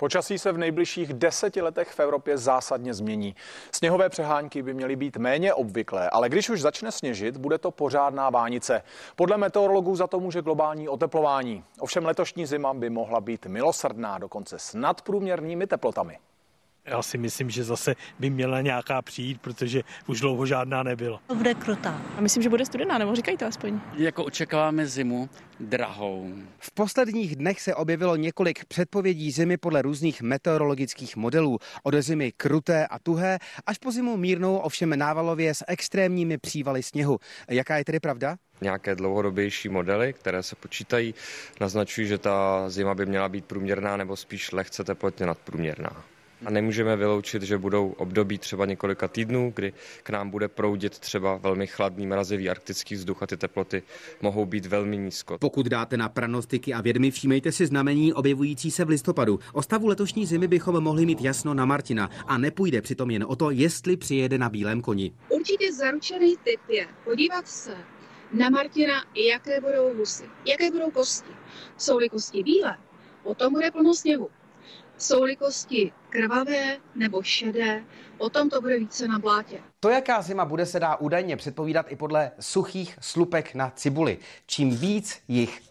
Počasí se v nejbližších deseti letech v Evropě zásadně změní. Sněhové přehánky by měly být méně obvyklé, ale když už začne sněžit, bude to pořádná vánice. Podle meteorologů za to může globální oteplování. Ovšem letošní zima by mohla být milosrdná, dokonce s nadprůměrnými teplotami. Já si myslím, že zase by měla nějaká přijít, protože už dlouho žádná nebyla. To bude krutá. A myslím, že bude studená, nebo říkají to aspoň. Jako očekáváme zimu drahou. V posledních dnech se objevilo několik předpovědí zimy podle různých meteorologických modelů. Od zimy kruté a tuhé až po zimu mírnou, ovšem návalově s extrémními přívaly sněhu. Jaká je tedy pravda? Nějaké dlouhodobější modely, které se počítají, naznačují, že ta zima by měla být průměrná nebo spíš lehce teplotně nadprůměrná. A nemůžeme vyloučit, že budou období třeba několika týdnů, kdy k nám bude proudit třeba velmi chladný, mrazivý arktický vzduch a ty teploty mohou být velmi nízko. Pokud dáte na pranostiky a vědmy, všímejte si znamení objevující se v listopadu. O stavu letošní zimy bychom mohli mít jasno na Martina a nepůjde přitom jen o to, jestli přijede na bílém koni. Určitě zaručený typ je podívat se na Martina, jaké budou husy, jaké budou kosti. Jsou-li kosti bílé, potom bude plno sněhu. Jsou-li kosti krvavé nebo šedé, potom to bude více na blátě. To, jaká zima bude, se dá údajně předpovídat i podle suchých slupek na cibuli. Čím víc jich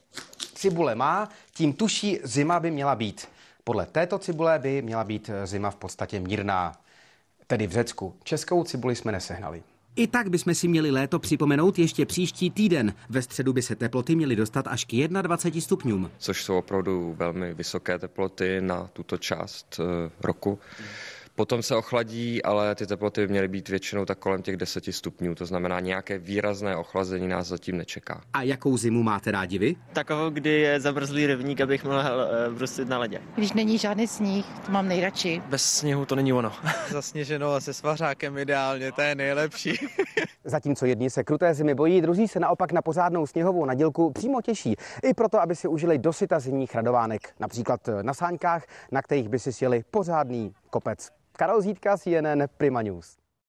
cibule má, tím tuší zima by měla být. Podle této cibule by měla být zima v podstatě mírná. Tedy v Řecku. Českou cibuli jsme nesehnali. I tak bychom si měli léto připomenout ještě příští týden. Ve středu by se teploty měly dostat až k 21 stupňům. Což jsou opravdu velmi vysoké teploty na tuto část eh, roku. Potom se ochladí, ale ty teploty by měly být většinou tak kolem těch 10 stupňů, to znamená nějaké výrazné ochlazení nás zatím nečeká. A jakou zimu máte rádi vy? Takovou, kdy je zabrzlý rybník, abych mohl uh, brustit na ledě. Když není žádný sníh, to mám nejradši. Bez sněhu to není ono. Zasněženo a se svařákem ideálně, to je nejlepší. Zatímco jedni se kruté zimy bojí, druzí se naopak na pořádnou sněhovou nadělku přímo těší. I proto, aby si užili dosyta zimních radovánek. Například na sáňkách, na kterých by si sjeli pořádný kopec. Karel Zítka, CNN Prima News.